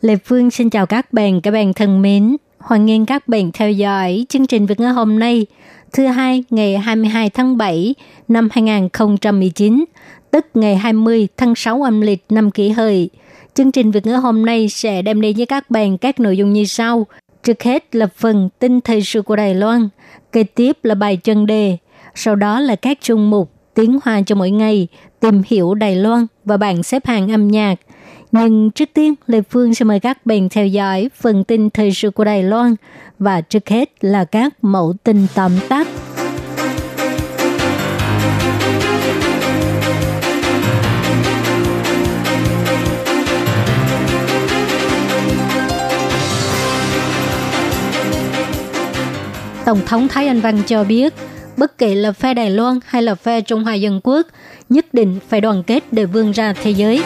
Lê Phương xin chào các bạn, các bạn thân mến. Hoan nghênh các bạn theo dõi chương trình Việt ngữ hôm nay, thứ hai ngày 22 tháng 7 năm 2019, tức ngày 20 tháng 6 âm lịch năm kỷ hợi. Chương trình Việt ngữ hôm nay sẽ đem đến với các bạn các nội dung như sau. Trước hết là phần tin thời sự của Đài Loan, kế tiếp là bài chân đề, sau đó là các chung mục tiếng hoa cho mỗi ngày, tìm hiểu Đài Loan và bảng xếp hạng âm nhạc. Nhưng trước tiên, Lê Phương sẽ mời các bạn theo dõi phần tin thời sự của Đài Loan và trước hết là các mẫu tin tóm tắt. Tổng thống Thái Anh Văn cho biết, bất kể là phe Đài Loan hay là phe Trung Hoa Dân Quốc, nhất định phải đoàn kết để vươn ra thế giới.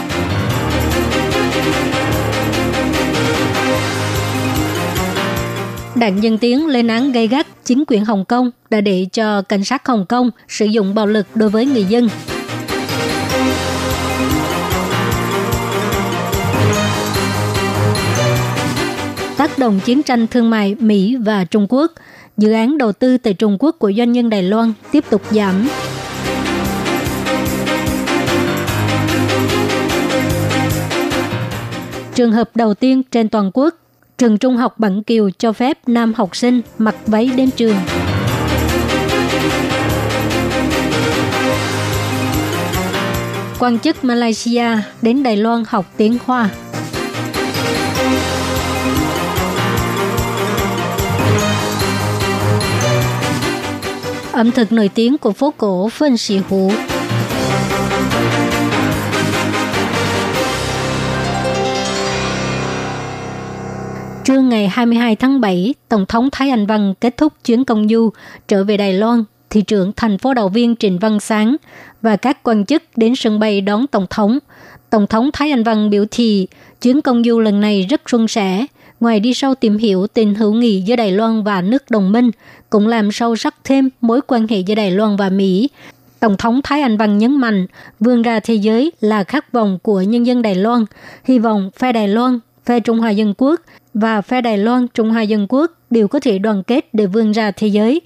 Đảng Dân Tiến lên án gây gắt chính quyền Hồng Kông đã để cho cảnh sát Hồng Kông sử dụng bạo lực đối với người dân. Tác động chiến tranh thương mại Mỹ và Trung Quốc, dự án đầu tư tại Trung Quốc của doanh nhân Đài Loan tiếp tục giảm. Trường hợp đầu tiên trên toàn quốc, trường trung học Bẩn Kiều cho phép nam học sinh mặc váy đến trường. Quan chức Malaysia đến Đài Loan học tiếng Hoa. Ẩm thực nổi tiếng của phố cổ Phân Sĩ Hữu Trưa ngày 22 tháng 7, Tổng thống Thái Anh Văn kết thúc chuyến công du trở về Đài Loan, thị trưởng thành phố đầu viên Trịnh Văn Sáng và các quan chức đến sân bay đón Tổng thống. Tổng thống Thái Anh Văn biểu thị chuyến công du lần này rất suôn sẻ, ngoài đi sâu tìm hiểu tình hữu nghị giữa Đài Loan và nước đồng minh, cũng làm sâu sắc thêm mối quan hệ giữa Đài Loan và Mỹ. Tổng thống Thái Anh Văn nhấn mạnh, vươn ra thế giới là khát vọng của nhân dân Đài Loan, hy vọng phe Đài Loan, phe Trung Hoa Dân Quốc và phe Đài Loan Trung Hoa Dân Quốc đều có thể đoàn kết để vươn ra thế giới.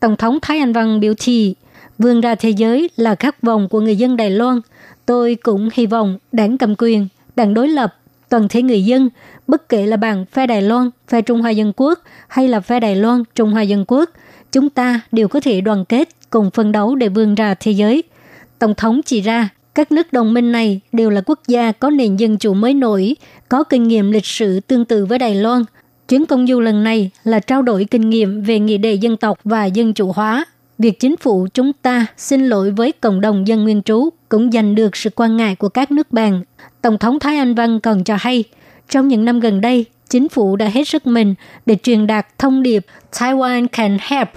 Tổng thống Thái Anh Văn biểu thị, vươn ra thế giới là khát vọng của người dân Đài Loan. Tôi cũng hy vọng đảng cầm quyền, đảng đối lập, toàn thể người dân, bất kể là bằng phe Đài Loan, phe Trung Hoa Dân Quốc hay là phe Đài Loan, Trung Hoa Dân Quốc, chúng ta đều có thể đoàn kết cùng phân đấu để vươn ra thế giới. Tổng thống chỉ ra, các nước đồng minh này đều là quốc gia có nền dân chủ mới nổi, có kinh nghiệm lịch sử tương tự với Đài Loan. Chuyến công du lần này là trao đổi kinh nghiệm về nghị đề dân tộc và dân chủ hóa. Việc chính phủ chúng ta xin lỗi với cộng đồng dân nguyên trú cũng giành được sự quan ngại của các nước bạn. Tổng thống Thái Anh Văn còn cho hay, trong những năm gần đây, chính phủ đã hết sức mình để truyền đạt thông điệp Taiwan can help,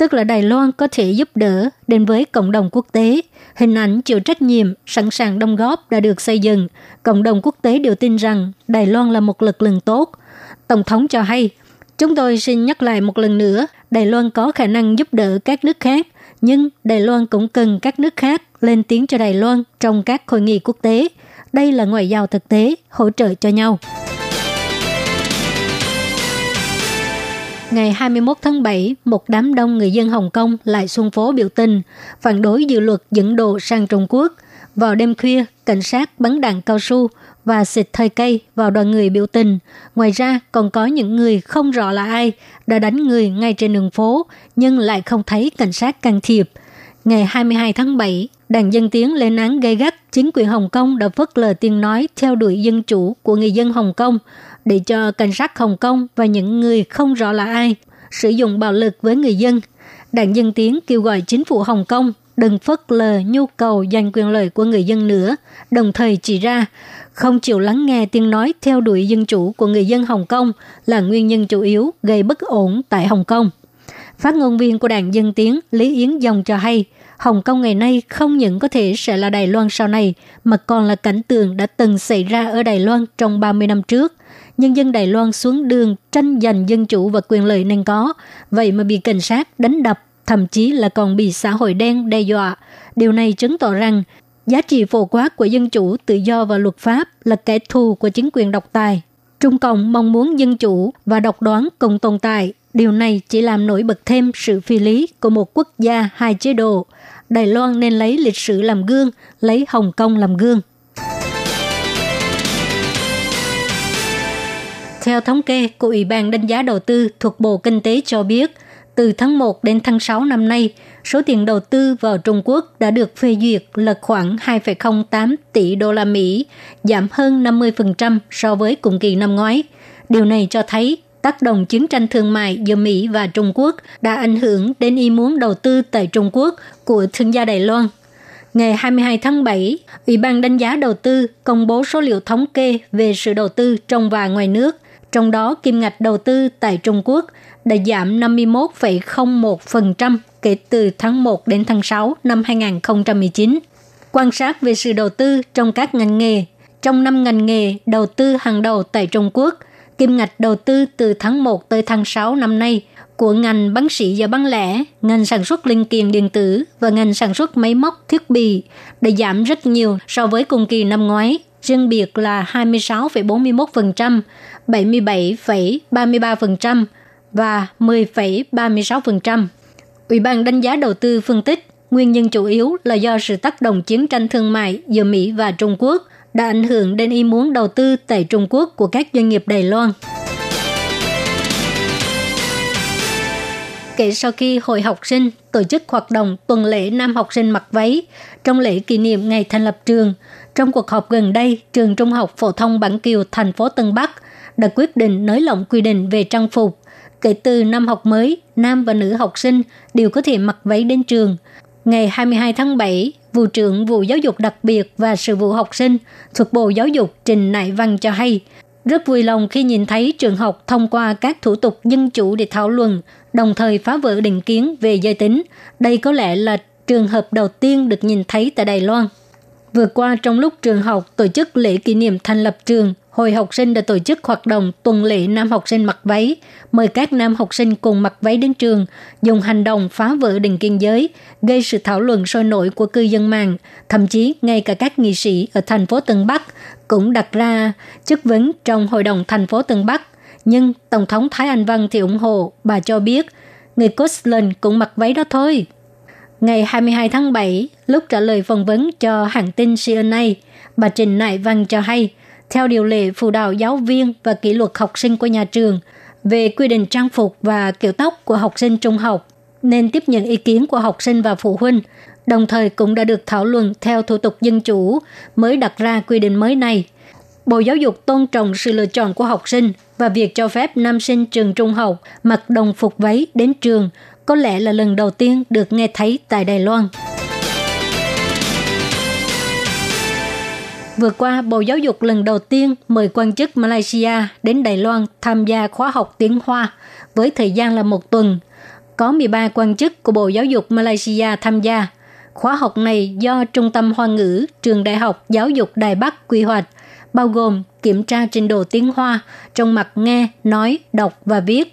tức là Đài Loan có thể giúp đỡ đến với cộng đồng quốc tế. Hình ảnh chịu trách nhiệm, sẵn sàng đóng góp đã được xây dựng. Cộng đồng quốc tế đều tin rằng Đài Loan là một lực lượng tốt. Tổng thống cho hay, chúng tôi xin nhắc lại một lần nữa, Đài Loan có khả năng giúp đỡ các nước khác, nhưng Đài Loan cũng cần các nước khác lên tiếng cho Đài Loan trong các hội nghị quốc tế. Đây là ngoại giao thực tế, hỗ trợ cho nhau. Ngày 21 tháng 7, một đám đông người dân Hồng Kông lại xuống phố biểu tình, phản đối dự luật dẫn độ sang Trung Quốc. Vào đêm khuya, cảnh sát bắn đạn cao su và xịt thời cây vào đoàn người biểu tình. Ngoài ra, còn có những người không rõ là ai đã đánh người ngay trên đường phố, nhưng lại không thấy cảnh sát can thiệp. Ngày 22 tháng 7, đảng Dân Tiến lên án gây gắt chính quyền Hồng Kông đã phớt lờ tiếng nói theo đuổi dân chủ của người dân Hồng Kông để cho cảnh sát Hồng Kông và những người không rõ là ai sử dụng bạo lực với người dân. Đảng Dân Tiến kêu gọi chính phủ Hồng Kông đừng phớt lờ nhu cầu giành quyền lợi của người dân nữa, đồng thời chỉ ra không chịu lắng nghe tiếng nói theo đuổi dân chủ của người dân Hồng Kông là nguyên nhân chủ yếu gây bất ổn tại Hồng Kông. Phát ngôn viên của đảng Dân Tiến Lý Yến Dòng cho hay, Hồng Kông ngày nay không những có thể sẽ là Đài Loan sau này, mà còn là cảnh tượng đã từng xảy ra ở Đài Loan trong 30 năm trước. Nhân dân Đài Loan xuống đường tranh giành dân chủ và quyền lợi nên có, vậy mà bị cảnh sát đánh đập, thậm chí là còn bị xã hội đen đe dọa. Điều này chứng tỏ rằng giá trị phổ quát của dân chủ, tự do và luật pháp là kẻ thù của chính quyền độc tài. Trung Cộng mong muốn dân chủ và độc đoán cùng tồn tại. Điều này chỉ làm nổi bật thêm sự phi lý của một quốc gia hai chế độ. Đài Loan nên lấy lịch sử làm gương, lấy Hồng Kông làm gương. Theo thống kê của Ủy ban đánh giá đầu tư thuộc Bộ Kinh tế cho biết, từ tháng 1 đến tháng 6 năm nay, số tiền đầu tư vào Trung Quốc đã được phê duyệt là khoảng 2,08 tỷ đô la Mỹ, giảm hơn 50% so với cùng kỳ năm ngoái. Điều này cho thấy tác động chiến tranh thương mại giữa Mỹ và Trung Quốc đã ảnh hưởng đến ý muốn đầu tư tại Trung Quốc của thương gia Đài Loan. Ngày 22 tháng 7, Ủy ban đánh giá đầu tư công bố số liệu thống kê về sự đầu tư trong và ngoài nước, trong đó kim ngạch đầu tư tại Trung Quốc đã giảm 51,01% kể từ tháng 1 đến tháng 6 năm 2019. Quan sát về sự đầu tư trong các ngành nghề, trong năm ngành nghề đầu tư hàng đầu tại Trung Quốc, kim ngạch đầu tư từ tháng 1 tới tháng 6 năm nay của ngành bán sỉ và bán lẻ, ngành sản xuất linh kiện điện tử và ngành sản xuất máy móc thiết bị đã giảm rất nhiều so với cùng kỳ năm ngoái, riêng biệt là 26,41%, 77,33% và 10,36%. Ủy ban đánh giá đầu tư phân tích nguyên nhân chủ yếu là do sự tác động chiến tranh thương mại giữa Mỹ và Trung Quốc đã ảnh hưởng đến ý muốn đầu tư tại Trung Quốc của các doanh nghiệp Đài Loan. Kể sau khi Hội học sinh tổ chức hoạt động tuần lễ nam học sinh mặc váy trong lễ kỷ niệm ngày thành lập trường, trong cuộc họp gần đây, trường Trung học phổ thông Bản Kiều, thành phố Tân Bắc đã quyết định nới lỏng quy định về trang phục. Kể từ năm học mới, nam và nữ học sinh đều có thể mặc váy đến trường. Ngày 22 tháng 7, vụ trưởng vụ giáo dục đặc biệt và sự vụ học sinh thuộc Bộ Giáo dục Trình Nại Văn cho hay, rất vui lòng khi nhìn thấy trường học thông qua các thủ tục dân chủ để thảo luận, đồng thời phá vỡ định kiến về giới tính. Đây có lẽ là trường hợp đầu tiên được nhìn thấy tại Đài Loan. Vừa qua trong lúc trường học tổ chức lễ kỷ niệm thành lập trường, Hội học sinh đã tổ chức hoạt động tuần lễ nam học sinh mặc váy, mời các nam học sinh cùng mặc váy đến trường, dùng hành động phá vỡ định kiên giới, gây sự thảo luận sôi nổi của cư dân mạng. Thậm chí, ngay cả các nghị sĩ ở thành phố Tân Bắc cũng đặt ra chức vấn trong Hội đồng thành phố Tân Bắc. Nhưng Tổng thống Thái Anh Văn thì ủng hộ, bà cho biết, người Scotland cũng mặc váy đó thôi. Ngày 22 tháng 7, lúc trả lời phỏng vấn cho hãng tin CNA, bà Trình Nại Văn cho hay – theo điều lệ phụ đạo giáo viên và kỷ luật học sinh của nhà trường về quy định trang phục và kiểu tóc của học sinh trung học nên tiếp nhận ý kiến của học sinh và phụ huynh, đồng thời cũng đã được thảo luận theo thủ tục dân chủ mới đặt ra quy định mới này. Bộ Giáo dục tôn trọng sự lựa chọn của học sinh và việc cho phép nam sinh trường trung học mặc đồng phục váy đến trường có lẽ là lần đầu tiên được nghe thấy tại Đài Loan. Vừa qua, Bộ Giáo dục lần đầu tiên mời quan chức Malaysia đến Đài Loan tham gia khóa học tiếng Hoa với thời gian là một tuần. Có 13 quan chức của Bộ Giáo dục Malaysia tham gia. Khóa học này do Trung tâm Hoa ngữ, Trường Đại học Giáo dục Đài Bắc quy hoạch, bao gồm kiểm tra trình độ tiếng Hoa trong mặt nghe, nói, đọc và viết,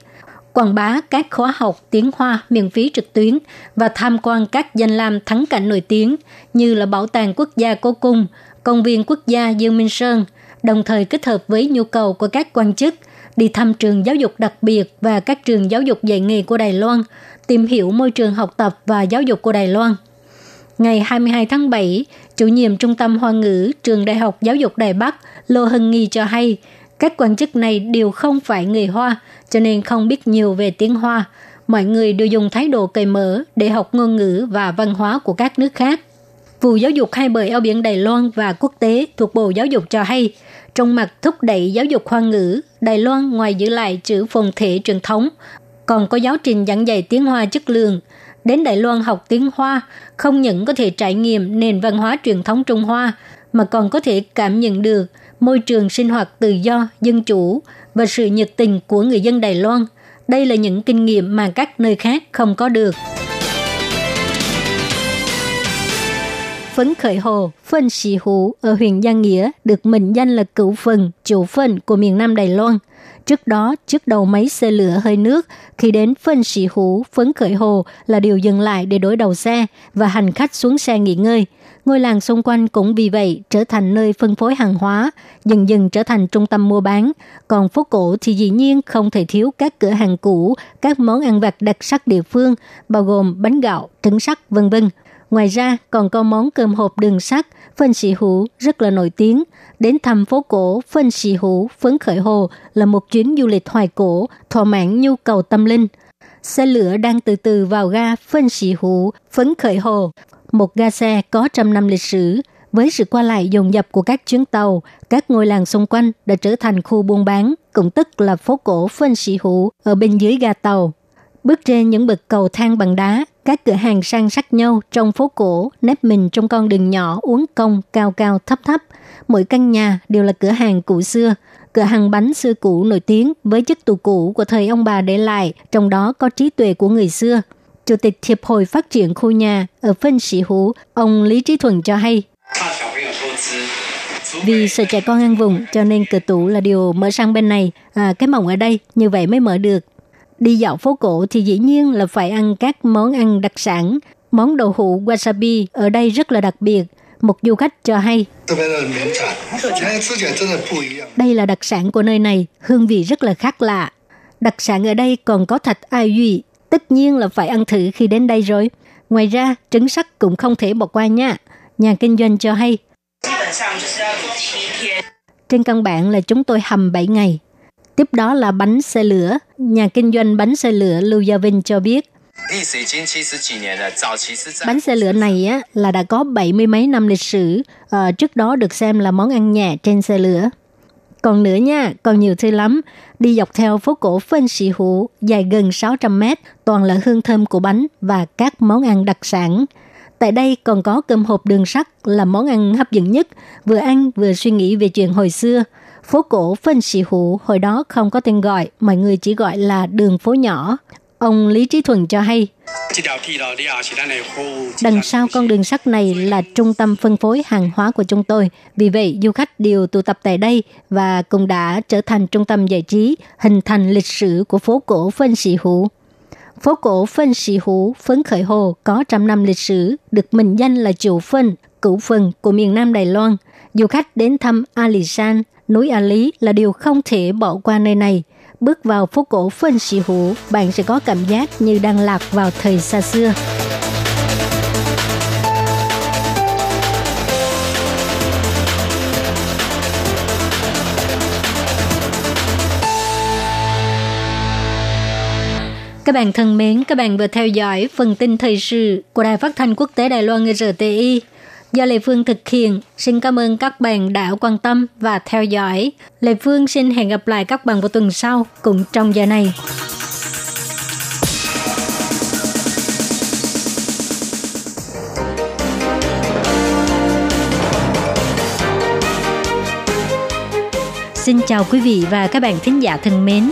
quảng bá các khóa học tiếng Hoa miễn phí trực tuyến và tham quan các danh lam thắng cảnh nổi tiếng như là Bảo tàng Quốc gia Cố Cung, công viên quốc gia Dương Minh Sơn, đồng thời kết hợp với nhu cầu của các quan chức đi thăm trường giáo dục đặc biệt và các trường giáo dục dạy nghề của Đài Loan, tìm hiểu môi trường học tập và giáo dục của Đài Loan. Ngày 22 tháng 7, chủ nhiệm Trung tâm Hoa ngữ Trường Đại học Giáo dục Đài Bắc Lô Hân Nghi cho hay, các quan chức này đều không phải người Hoa, cho nên không biết nhiều về tiếng Hoa. Mọi người đều dùng thái độ cởi mở để học ngôn ngữ và văn hóa của các nước khác. Vụ giáo dục hai bờ eo biển Đài Loan và quốc tế thuộc Bộ Giáo dục cho hay, trong mặt thúc đẩy giáo dục khoa ngữ, Đài Loan ngoài giữ lại chữ phồn thể truyền thống, còn có giáo trình giảng dạy tiếng Hoa chất lượng. Đến Đài Loan học tiếng Hoa, không những có thể trải nghiệm nền văn hóa truyền thống Trung Hoa, mà còn có thể cảm nhận được môi trường sinh hoạt tự do, dân chủ và sự nhiệt tình của người dân Đài Loan. Đây là những kinh nghiệm mà các nơi khác không có được. Phấn khởi hồ, phân xì hữu ở huyện Giang Nghĩa được mệnh danh là cửu phần, chủ phần của miền Nam Đài Loan. Trước đó, trước đầu máy xe lửa hơi nước, khi đến phân sĩ hữu, phấn khởi hồ là điều dừng lại để đổi đầu xe và hành khách xuống xe nghỉ ngơi. Ngôi làng xung quanh cũng vì vậy trở thành nơi phân phối hàng hóa, dần dần trở thành trung tâm mua bán. Còn phố cổ thì dĩ nhiên không thể thiếu các cửa hàng cũ, các món ăn vặt đặc sắc địa phương, bao gồm bánh gạo, trứng sắc, vân vân. Ngoài ra còn có món cơm hộp đường sắt, phân xì hủ rất là nổi tiếng. Đến thăm phố cổ phân xì hủ phấn khởi hồ là một chuyến du lịch hoài cổ, thỏa mãn nhu cầu tâm linh. Xe lửa đang từ từ vào ga phân xì hủ phấn khởi hồ, một ga xe có trăm năm lịch sử. Với sự qua lại dồn dập của các chuyến tàu, các ngôi làng xung quanh đã trở thành khu buôn bán, cũng tức là phố cổ phân xì hủ ở bên dưới ga tàu. Bước trên những bậc cầu thang bằng đá, các cửa hàng sang sắc nhau trong phố cổ, nếp mình trong con đường nhỏ uốn cong cao cao thấp thấp. Mỗi căn nhà đều là cửa hàng cũ xưa, cửa hàng bánh xưa cũ nổi tiếng với chất tủ cũ của thời ông bà để lại, trong đó có trí tuệ của người xưa. Chủ tịch Hiệp hội Phát triển khu nhà ở phân sĩ hữu ông Lý Trí Thuần cho hay. Vì sợ trẻ con ăn vùng cho nên cửa tủ là điều mở sang bên này, à, cái mỏng ở đây, như vậy mới mở được. Đi dạo phố cổ thì dĩ nhiên là phải ăn các món ăn đặc sản. Món đậu hũ wasabi ở đây rất là đặc biệt. Một du khách cho hay. Đây là đặc sản của nơi này, hương vị rất là khác lạ. Đặc sản ở đây còn có thạch ai duy, tất nhiên là phải ăn thử khi đến đây rồi. Ngoài ra, trứng sắt cũng không thể bỏ qua nha. Nhà kinh doanh cho hay. Trên căn bản là chúng tôi hầm 7 ngày. Tiếp đó là bánh xe lửa. Nhà kinh doanh bánh xe lửa Lưu Gia Vinh cho biết, Bánh xe lửa này á, là đã có bảy mươi mấy năm lịch sử, à, trước đó được xem là món ăn nhẹ trên xe lửa. Còn nữa nha, còn nhiều thứ lắm. Đi dọc theo phố cổ Phân Sĩ Hữu, dài gần 600 mét, toàn là hương thơm của bánh và các món ăn đặc sản. Tại đây còn có cơm hộp đường sắt là món ăn hấp dẫn nhất, vừa ăn vừa suy nghĩ về chuyện hồi xưa – Phố cổ Phân Sĩ Hữu hồi đó không có tên gọi, mọi người chỉ gọi là đường phố nhỏ. Ông Lý Trí Thuần cho hay, Đằng sau con đường sắt này là trung tâm phân phối hàng hóa của chúng tôi. Vì vậy, du khách đều tụ tập tại đây và cũng đã trở thành trung tâm giải trí, hình thành lịch sử của phố cổ Phân Sĩ Hữu. Phố cổ Phân Sĩ Hữu, Phấn Khởi Hồ có trăm năm lịch sử, được mệnh danh là chủ phân, cửu phân của miền Nam Đài Loan. Du khách đến thăm Alishan, núi A Lý là điều không thể bỏ qua nơi này. Bước vào phố cổ Phân Sĩ Hữu, bạn sẽ có cảm giác như đang lạc vào thời xa xưa. Các bạn thân mến, các bạn vừa theo dõi phần tin thời sự của Đài Phát thanh Quốc tế Đài Loan RTI do Lê Phương thực hiện. Xin cảm ơn các bạn đã quan tâm và theo dõi. Lê Phương xin hẹn gặp lại các bạn vào tuần sau cùng trong giờ này. Xin chào quý vị và các bạn thính giả thân mến.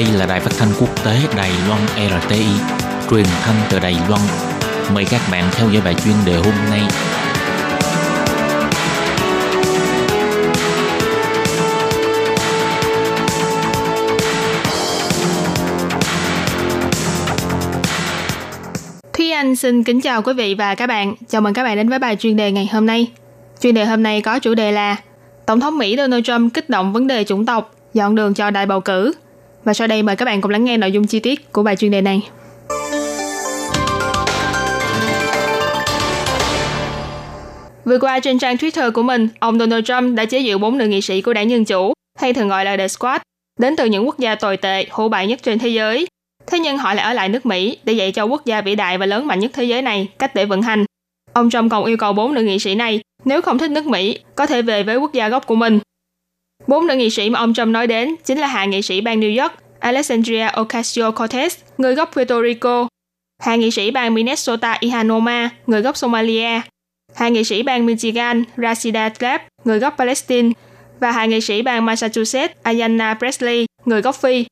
Đây là đài phát thanh quốc tế Đài Loan RTI, truyền thanh từ Đài Loan. Mời các bạn theo dõi bài chuyên đề hôm nay. Thúy Anh xin kính chào quý vị và các bạn. Chào mừng các bạn đến với bài chuyên đề ngày hôm nay. Chuyên đề hôm nay có chủ đề là Tổng thống Mỹ Donald Trump kích động vấn đề chủng tộc, dọn đường cho đại bầu cử. Và sau đây mời các bạn cùng lắng nghe nội dung chi tiết của bài chuyên đề này. Vừa qua trên trang Twitter của mình, ông Donald Trump đã chế giễu bốn nữ nghị sĩ của đảng Dân Chủ, hay thường gọi là The Squad, đến từ những quốc gia tồi tệ, hủ bại nhất trên thế giới. Thế nhưng họ lại ở lại nước Mỹ để dạy cho quốc gia vĩ đại và lớn mạnh nhất thế giới này cách để vận hành. Ông Trump còn yêu cầu bốn nữ nghị sĩ này, nếu không thích nước Mỹ, có thể về với quốc gia gốc của mình. Bốn nữ nghị sĩ mà ông Trump nói đến chính là hạ nghị sĩ bang New York Alexandria Ocasio-Cortez, người gốc Puerto Rico, hạ nghị sĩ bang Minnesota Ihanoma, người gốc Somalia, hạ nghị sĩ bang Michigan Rashida Tlaib, người gốc Palestine, và hạ nghị sĩ bang Massachusetts Ayanna Presley, người gốc Phi.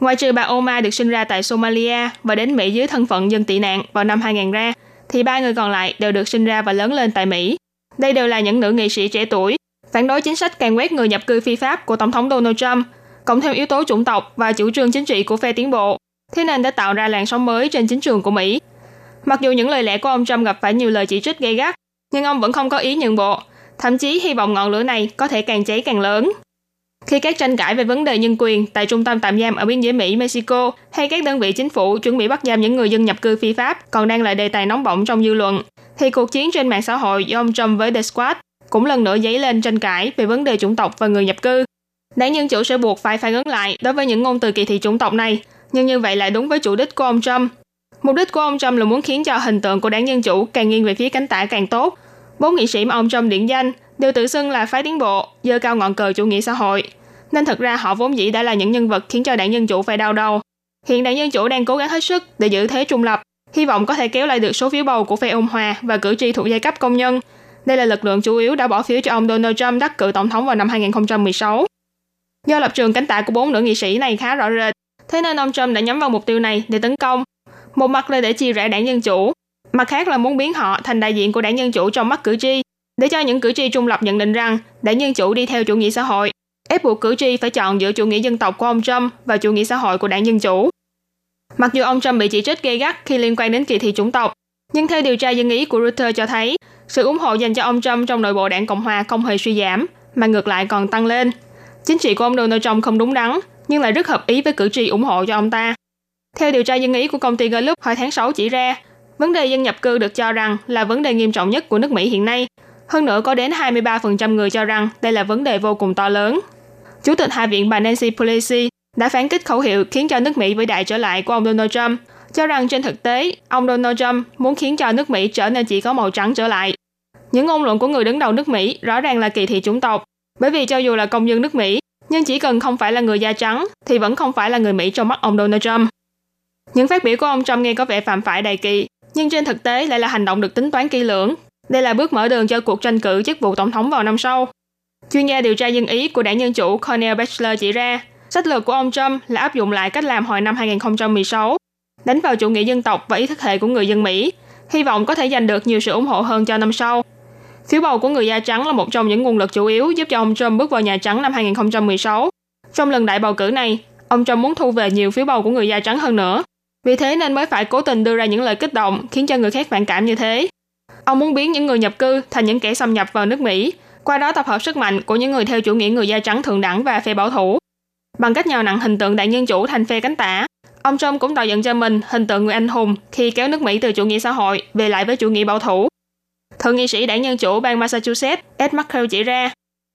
Ngoài trừ bà Oma được sinh ra tại Somalia và đến Mỹ dưới thân phận dân tị nạn vào năm 2000 ra, thì ba người còn lại đều được sinh ra và lớn lên tại Mỹ. Đây đều là những nữ nghị sĩ trẻ tuổi, phản đối chính sách càng quét người nhập cư phi pháp của Tổng thống Donald Trump, cộng thêm yếu tố chủng tộc và chủ trương chính trị của phe tiến bộ, thế nên đã tạo ra làn sóng mới trên chính trường của Mỹ. Mặc dù những lời lẽ của ông Trump gặp phải nhiều lời chỉ trích gay gắt, nhưng ông vẫn không có ý nhượng bộ, thậm chí hy vọng ngọn lửa này có thể càng cháy càng lớn. Khi các tranh cãi về vấn đề nhân quyền tại trung tâm tạm giam ở biên giới Mỹ, Mexico hay các đơn vị chính phủ chuẩn bị bắt giam những người dân nhập cư phi pháp còn đang là đề tài nóng bỏng trong dư luận, thì cuộc chiến trên mạng xã hội do ông Trump với The Squad cũng lần nữa dấy lên tranh cãi về vấn đề chủng tộc và người nhập cư. Đảng Dân Chủ sẽ buộc phải phản ứng lại đối với những ngôn từ kỳ thị chủng tộc này, nhưng như vậy lại đúng với chủ đích của ông Trump. Mục đích của ông Trump là muốn khiến cho hình tượng của đảng Dân Chủ càng nghiêng về phía cánh tả càng tốt. Bốn nghị sĩ mà ông Trump điển danh đều tự xưng là phái tiến bộ, dơ cao ngọn cờ chủ nghĩa xã hội. Nên thật ra họ vốn dĩ đã là những nhân vật khiến cho đảng Dân Chủ phải đau đầu. Hiện đảng Dân Chủ đang cố gắng hết sức để giữ thế trung lập, hy vọng có thể kéo lại được số phiếu bầu của phe ôn hòa và cử tri thuộc giai cấp công nhân. Đây là lực lượng chủ yếu đã bỏ phiếu cho ông Donald Trump đắc cử tổng thống vào năm 2016. Do lập trường cánh tả của bốn nữ nghị sĩ này khá rõ rệt, thế nên ông Trump đã nhắm vào mục tiêu này để tấn công. Một mặt là để chia rẽ đảng Dân Chủ, mặt khác là muốn biến họ thành đại diện của đảng Dân Chủ trong mắt cử tri, để cho những cử tri trung lập nhận định rằng đảng Dân Chủ đi theo chủ nghĩa xã hội, ép buộc cử tri phải chọn giữa chủ nghĩa dân tộc của ông Trump và chủ nghĩa xã hội của đảng Dân Chủ. Mặc dù ông Trump bị chỉ trích gay gắt khi liên quan đến kỳ thị chủng tộc, nhưng theo điều tra dân ý của Reuters cho thấy, sự ủng hộ dành cho ông Trump trong nội bộ đảng Cộng hòa không hề suy giảm, mà ngược lại còn tăng lên. Chính trị của ông Donald Trump không đúng đắn, nhưng lại rất hợp ý với cử tri ủng hộ cho ông ta. Theo điều tra dân ý của công ty Gallup hồi tháng 6 chỉ ra, vấn đề dân nhập cư được cho rằng là vấn đề nghiêm trọng nhất của nước Mỹ hiện nay. Hơn nữa có đến 23% người cho rằng đây là vấn đề vô cùng to lớn. Chủ tịch Hạ viện bà Nancy Pelosi đã phán kích khẩu hiệu khiến cho nước Mỹ vĩ đại trở lại của ông Donald Trump, cho rằng trên thực tế, ông Donald Trump muốn khiến cho nước Mỹ trở nên chỉ có màu trắng trở lại. Những ngôn luận của người đứng đầu nước Mỹ rõ ràng là kỳ thị chủng tộc, bởi vì cho dù là công dân nước Mỹ, nhưng chỉ cần không phải là người da trắng thì vẫn không phải là người Mỹ trong mắt ông Donald Trump. Những phát biểu của ông Trump nghe có vẻ phạm phải đầy kỳ, nhưng trên thực tế lại là hành động được tính toán kỹ lưỡng. Đây là bước mở đường cho cuộc tranh cử chức vụ tổng thống vào năm sau. Chuyên gia điều tra dân ý của đảng Dân Chủ Cornel Bachelor chỉ ra, sách lược của ông Trump là áp dụng lại cách làm hồi năm 2016, đánh vào chủ nghĩa dân tộc và ý thức hệ của người dân Mỹ, hy vọng có thể giành được nhiều sự ủng hộ hơn cho năm sau. Phiếu bầu của người da trắng là một trong những nguồn lực chủ yếu giúp cho ông Trump bước vào Nhà Trắng năm 2016. Trong lần đại bầu cử này, ông Trump muốn thu về nhiều phiếu bầu của người da trắng hơn nữa. Vì thế nên mới phải cố tình đưa ra những lời kích động khiến cho người khác phản cảm như thế. Ông muốn biến những người nhập cư thành những kẻ xâm nhập vào nước Mỹ, qua đó tập hợp sức mạnh của những người theo chủ nghĩa người da trắng thượng đẳng và phe bảo thủ. Bằng cách nhào nặng hình tượng đại nhân chủ thành phe cánh tả, ông Trump cũng tạo dựng cho mình hình tượng người anh hùng khi kéo nước Mỹ từ chủ nghĩa xã hội về lại với chủ nghĩa bảo thủ. Thượng nghị sĩ đảng Nhân chủ bang Massachusetts Ed McCall chỉ ra,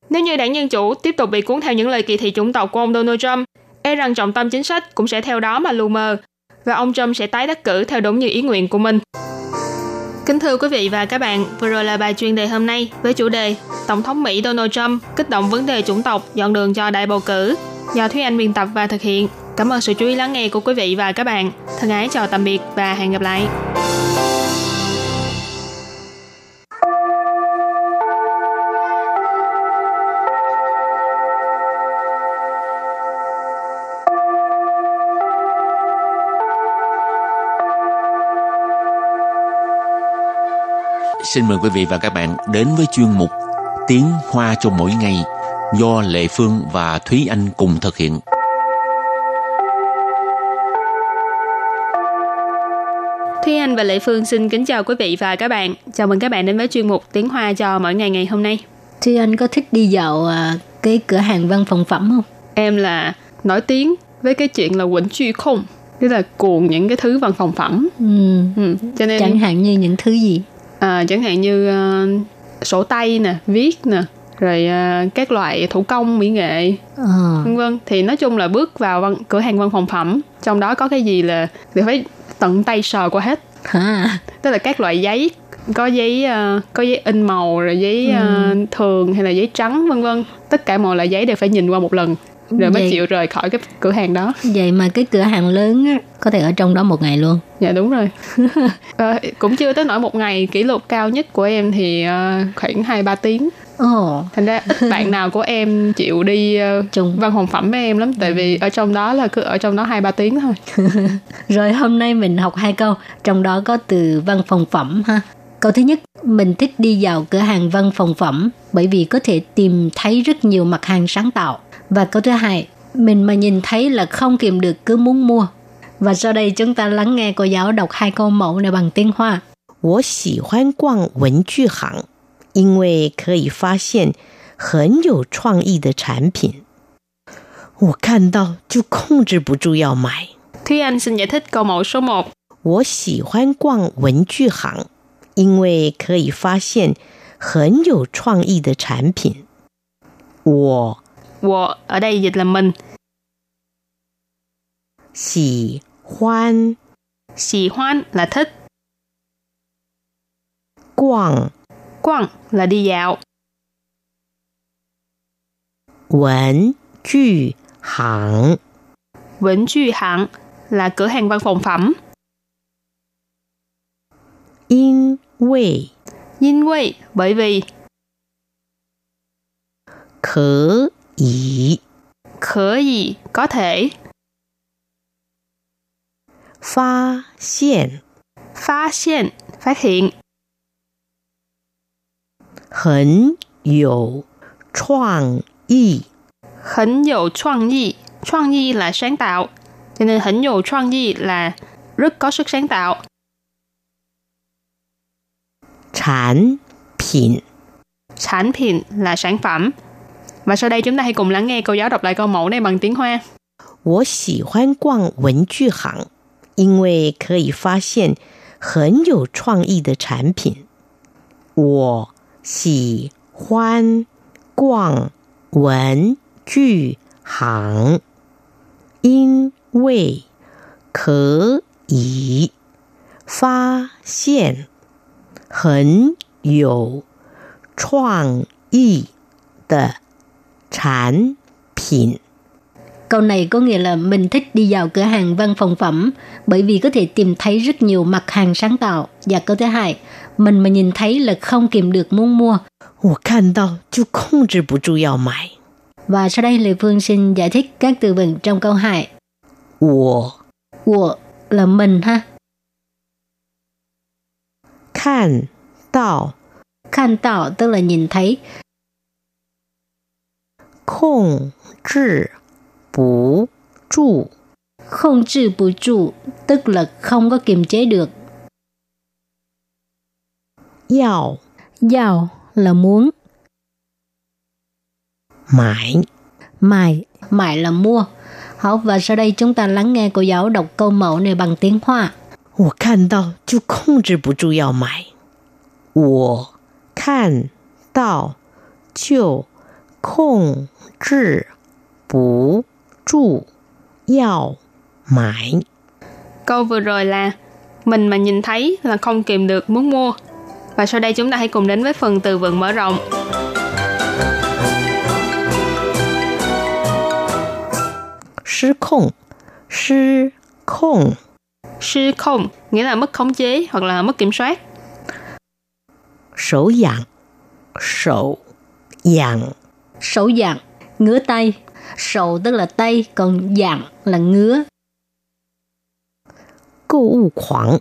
nếu như đảng Nhân chủ tiếp tục bị cuốn theo những lời kỳ thị chủng tộc của ông Donald Trump, e rằng trọng tâm chính sách cũng sẽ theo đó mà lù mờ, và ông Trump sẽ tái đắc cử theo đúng như ý nguyện của mình. Kính thưa quý vị và các bạn, vừa rồi là bài chuyên đề hôm nay với chủ đề Tổng thống Mỹ Donald Trump kích động vấn đề chủng tộc dọn đường cho đại bầu cử do Thúy Anh biên tập và thực hiện. Cảm ơn sự chú ý lắng nghe của quý vị và các bạn. Thân ái chào tạm biệt và hẹn gặp lại. Xin mời quý vị và các bạn đến với chuyên mục Tiếng Hoa cho mỗi ngày do Lệ Phương và Thúy Anh cùng thực hiện. Thúy Anh và Lệ Phương xin kính chào quý vị và các bạn. Chào mừng các bạn đến với chuyên mục Tiếng Hoa cho mỗi ngày ngày hôm nay. Thúy Anh có thích đi dạo à, cái cửa hàng văn phòng phẩm không? Em là nổi tiếng với cái chuyện là quỳnh truy không tức là cuồng những cái thứ văn phòng phẩm Ừ. ừ. cho nên Chẳng hạn như những thứ gì? À, chẳng hạn như ờ, sổ tay nè viết nè rồi ờ, các loại thủ công mỹ nghệ vân vân. Thì nói chung là bước vào văn, cửa hàng văn phòng phẩm trong đó có cái gì là thì phải tận tay sờ qua hết. Hả? tức là các loại giấy có giấy ờ, có giấy in màu rồi giấy ờ, thường hay là giấy trắng vân vân. Tất cả mọi loại giấy đều phải nhìn qua một lần rồi mới Vậy- chịu rời khỏi cái cửa hàng đó Vậy mà cái cửa hàng lớn á, có thể ở trong đó một ngày luôn. dạ đúng rồi Ờ, cũng chưa tới nổi một ngày kỷ lục cao nhất của em thì ờ, khoảng hai ba tiếng Ồ, thành ra ít bạn nào của em chịu đi Chung. văn phòng phẩm với em lắm tại vì ở trong đó là cứ ở trong đó hai ba tiếng thôi Rồi hôm nay mình học hai câu, trong đó có từ văn phòng phẩm ha. Câu thứ nhất, mình thích đi vào cửa hàng văn phòng phẩm bởi vì có thể tìm thấy rất nhiều mặt hàng sáng tạo. Và câu thứ hai, mình mà nhìn thấy là không kìm được cứ muốn mua. Và sau đây chúng ta lắng nghe cô giáo đọc hai câu mẫu này bằng tiếng Hoa. 我喜欢逛文具行，因为可以发现很有创意的产品。我看到就控制不住要买。 Thúy Anh xin giải thích câu mẫu số 1我喜欢逛文具行，因为可以发现很有创意的产品。我 我 ở đây dịch là mình. Xỉ hoan Xỉ hoan là thích. Quảng Quảng là đi dạo. Quẩn chu hãng Vĩnh chu hãng là cửa hàng văn phòng phẩm. In quê In quê bởi vì. Khở 以 khở gì có thể 发现 phát hiện phát hiện 很有创意。 很有创意 创意là sáng tạo cho nên 很有创意 là rất có sức sáng tạo 产品 sản品là sản phẩm và sau đây chúng ta hãy cùng lắng nghe cô giáo đọc lại câu mẫu này bằng tiếng Hoa 我喜欢逛文具行，因为可以发现很有创意的产品。我喜欢逛文具行，因为可以发现很有创意的 产品。 Câu này có nghĩa là mình thích đi vào cửa hàng văn phòng phẩm bởi vì có thể tìm thấy rất nhiều mặt hàng sáng tạo. Và câu thứ hai, mình mà nhìn thấy là không kìm được muốn mua. 我看到就控制不住要买。 Và sau đây Lê Phương xin giải thích các từ vựng trong câu 2. 我 Của là mình ha. 看到 Khan tạo tức là nhìn thấy. 控制不住 Không trừ bù trụ tức là không có kiềm chế được. 要 Giàu là muốn. 买。 Mài, mài là mua.好, và sau đây chúng ta lắng nghe cô giáo đọc câu mẫu này bằng tiếng Hoa. 我看到就控制不住要买。我看到就控 制不住要买。 câu vừa rồi là mình mà nhìn thấy là không kìm được muốn mua và sau đây chúng ta hãy cùng đến với phần từ vựng mở rộng 失控，失控， sư không nghĩa là mất khống chế hoặc là mất kiểm soát 手痒，手痒， Sổ dạng, ngứa tay. Sầu tức là tay, còn dạng là ngứa. Câu ụ khoảng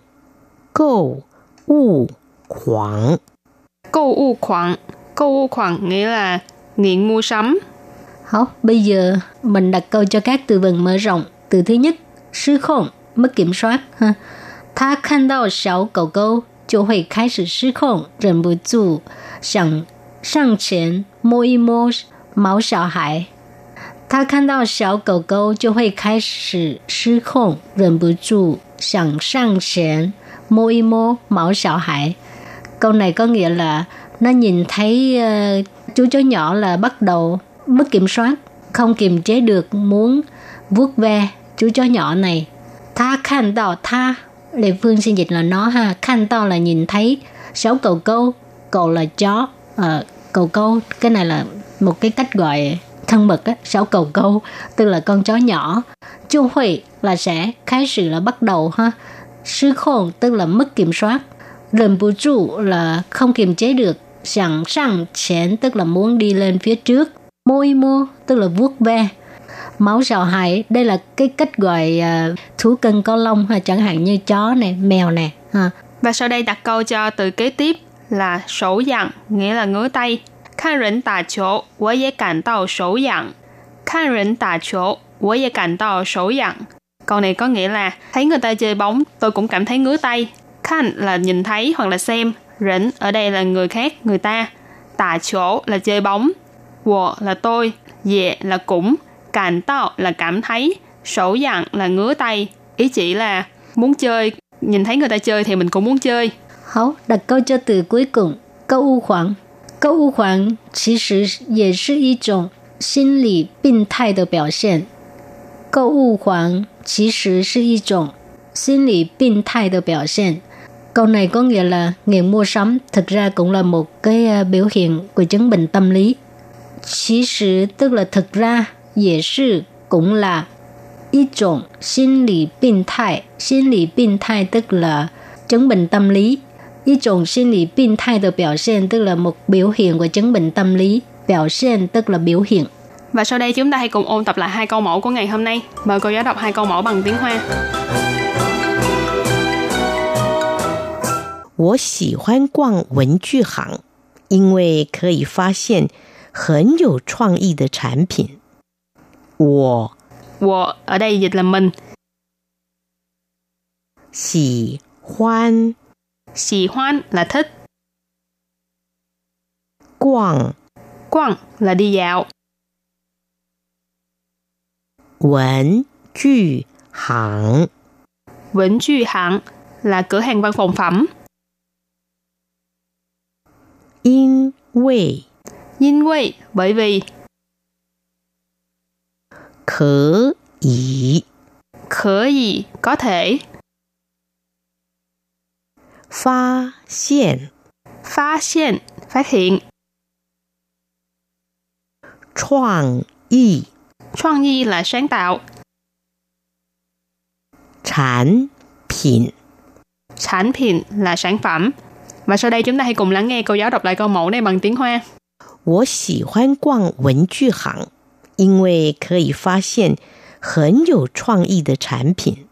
Câu ụ khoảng Câu ụ khoảng Câu ụ khoảng nghĩa là nghiện mua sắm. 好, bây giờ mình đặt câu cho các từ vựng mở rộng. Từ thứ nhất, sư khổng, mất kiểm soát. Ha. Ta khăn đào sáu cầu câu, chú hội khai sử sư khổng, rần bù dù, sẵn, sẵn chén, mô y mô, 毛小孩。他看到小狗狗就会开始失控，忍不住想上前摸一摸毛小孩。Câu này có nghĩa là nó nhìn thấy uh, chú chó nhỏ là bắt đầu mất kiểm soát, không kiềm chế được muốn vuốt ve chú chó nhỏ này. Tha khan đào tha, địa phương xin dịch là nó ha, khan đào là nhìn thấy, sáu cầu câu, cầu là chó, à, cầu câu, cái này là một cái cách gọi thân mật á, sáu cầu câu, tức là con chó nhỏ. Chu huệ là sẽ, khai sự là bắt đầu ha, sư khôn tức là mất kiểm soát, Rừng bù trụ là không kiềm chế được, sẵn sàng chén tức là muốn đi lên phía trước, môi mua tức là vuốt ve, máu sào hại đây là cái cách gọi uh, thú cưng có lông ha chẳng hạn như chó này mèo này ha. Và sau đây đặt câu cho từ kế tiếp là sổ dặn nghĩa là ngứa tay. 看人打球，我也感到手痒。看人打球，我也感到手痒。Câu này có nghĩa là thấy người ta chơi bóng, tôi cũng cảm thấy ngứa tay. Khan là nhìn thấy hoặc là xem. Rỉnh ở đây là người khác, người ta. Tà chỗ là chơi bóng. Wo là tôi. Dệ là cũng. Càn tạo là cảm thấy. Sổ dặn là ngứa tay. Ý chỉ là muốn chơi, nhìn thấy người ta chơi thì mình cũng muốn chơi. Hảo, đặt câu cho từ cuối cùng. Câu u khoảng 购物狂其实也是一种心理病态的表现。购物狂其实是一种心理病态的表现。Câu này có nghĩa là nghiện mua sắm thực ra cũng là một cái biểu hiện của chứng bệnh tâm lý. Chỉ sự tức là thực ra, dễ sự cũng là một种心理病态.心lý bệnh thai tức là chứng bệnh tâm lý. 一种心理病态的表现 tức là một biểu hiện của chứng bệnh tâm lý. Biểu hiện tức là biểu hiện. Và sau đây chúng ta hãy cùng ôn tập lại hai câu mẫu của ngày hôm nay. Mời cô giáo đọc hai câu mẫu bằng tiếng Hoa. 我喜欢逛文具行，因为可以发现很有创意的产品。我我 ở đây dịch là mình. 喜欢 Xì hoan là thích. Quảng Quảng là đi dạo. Vấn chư hãng Vấn chư hãng là cửa hàng văn phòng phẩm. In quê In quê bởi vì Khở ý Khở ý có thể 发现 phát hiện phát hiện 创意 创意là sáng tạo 产品 sản品là sản phẩm và sau đây chúng ta hãy cùng lắng nghe cô giáo đọc lại câu mẫu này bằng tiếng Hoa 我喜欢逛文具行，因为可以发现很有创意的产品。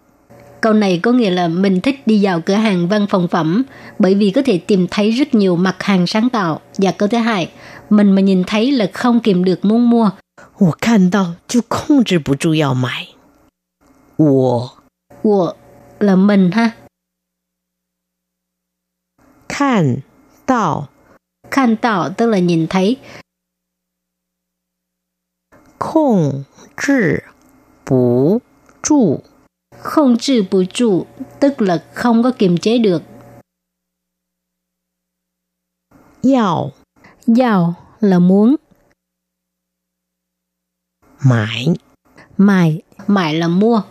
Câu này có nghĩa là mình thích đi vào cửa hàng văn phòng phẩm bởi vì có thể tìm thấy rất nhiều mặt hàng sáng tạo. Và câu thứ hai, mình mà nhìn thấy là không kìm được muốn mua. 我看到就控制不住要买。我 Của là mình ha. 看到 Khan tạo tức là nhìn thấy. 控制不住 Không trừ bù trụ tức là không có kiềm chế được. 要 Giàu là muốn. 买 Mài, mài là mua.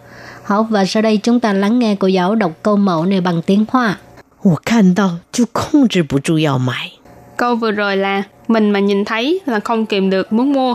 Hảo, và sau đây chúng ta lắng nghe cô giáo đọc câu mẫu này bằng tiếng Hoa. 我看到就控制不住要买。 câu vừa rồi là mình mà nhìn thấy là không kìm được muốn mua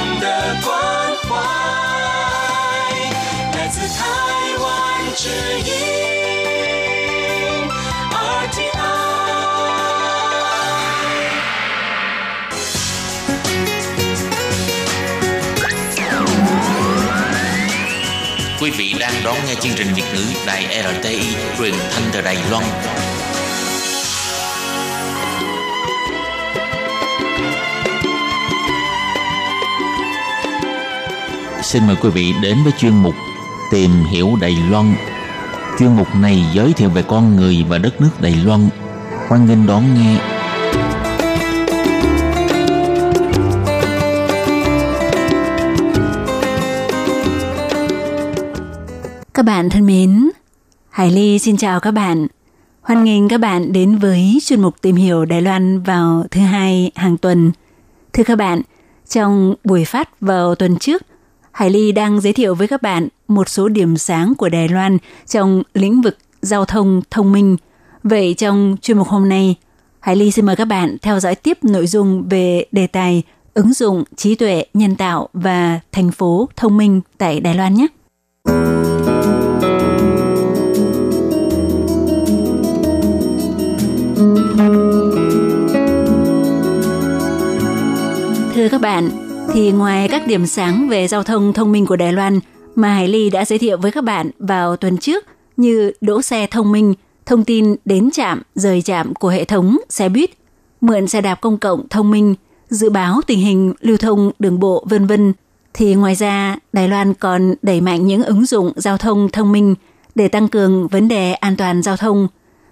之音 vị đang đón nghe chương trình Việt ngữ Đài RTI truyền thanh từ Đài Loan. Xin mời quý vị đến với chuyên mục Tìm hiểu Đài Loan. Chuyên mục này giới thiệu về con người và đất nước Đài Loan. Hoan nghênh đón nghe. Các bạn thân mến, Hải Ly xin chào các bạn. Hoan nghênh các bạn đến với chuyên mục tìm hiểu Đài Loan vào thứ hai hàng tuần. Thưa các bạn, trong buổi phát vào tuần trước, Hải Ly đang giới thiệu với các bạn một số điểm sáng của Đài Loan trong lĩnh vực giao thông thông minh. Vậy trong chuyên mục hôm nay, Hải Ly xin mời các bạn theo dõi tiếp nội dung về đề tài ứng dụng trí tuệ nhân tạo và thành phố thông minh tại Đài Loan nhé. Thưa các bạn, thì ngoài các điểm sáng về giao thông thông minh của Đài Loan mà Hải Ly đã giới thiệu với các bạn vào tuần trước như đỗ xe thông minh, thông tin đến trạm, rời trạm của hệ thống xe buýt, mượn xe đạp công cộng thông minh, dự báo tình hình lưu thông đường bộ vân vân thì ngoài ra Đài Loan còn đẩy mạnh những ứng dụng giao thông thông minh để tăng cường vấn đề an toàn giao thông.